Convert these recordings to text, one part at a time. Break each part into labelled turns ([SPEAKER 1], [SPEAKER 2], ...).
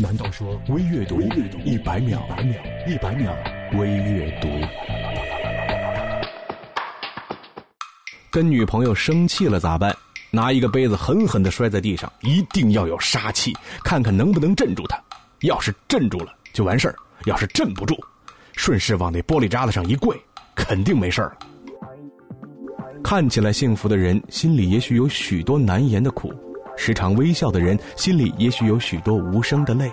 [SPEAKER 1] 难道说微阅读一百秒，一百秒微阅读？跟女朋友生气了咋办？拿一个杯子狠狠的摔在地上，一定要有杀气，看看能不能镇住她。要是镇住了就完事儿，要是镇不住，顺势往那玻璃渣子上一跪，肯定没事儿了。看起来幸福的人，心里也许有许多难言的苦；时常微笑的人，心里也许有许多无声的泪。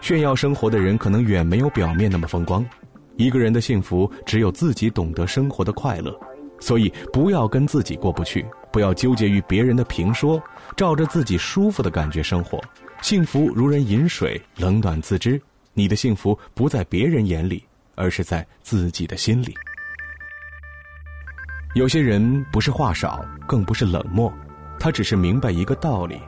[SPEAKER 1] 炫耀生活的人，可能远没有表面那么风光。一个人的幸福，只有自己懂得生活的快乐。所以，不要跟自己过不去，不要纠结于别人的评说，照着自己舒服的感觉生活。幸福如人饮水，冷暖自知。你的幸福不在别人眼里，而是在自己的心里。有些人不是话少，更不是冷漠，他只是明白一个道理：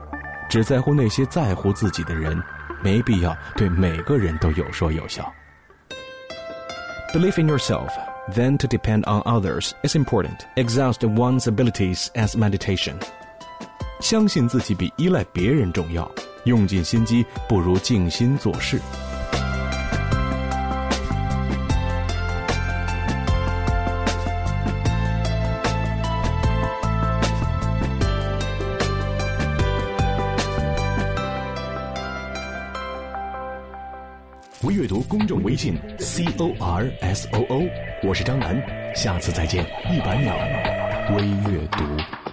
[SPEAKER 1] 只在乎那些在乎自己的人，没必要对每个人都有说有笑。Believe in yourself, then to depend on others is important. Exhaust one's abilities as meditation. 相信自己比依赖别人重要，用尽心机不如静心做事。微阅读公众微信 c o r s o o，我是张楠，下次再见。一百秒微阅读。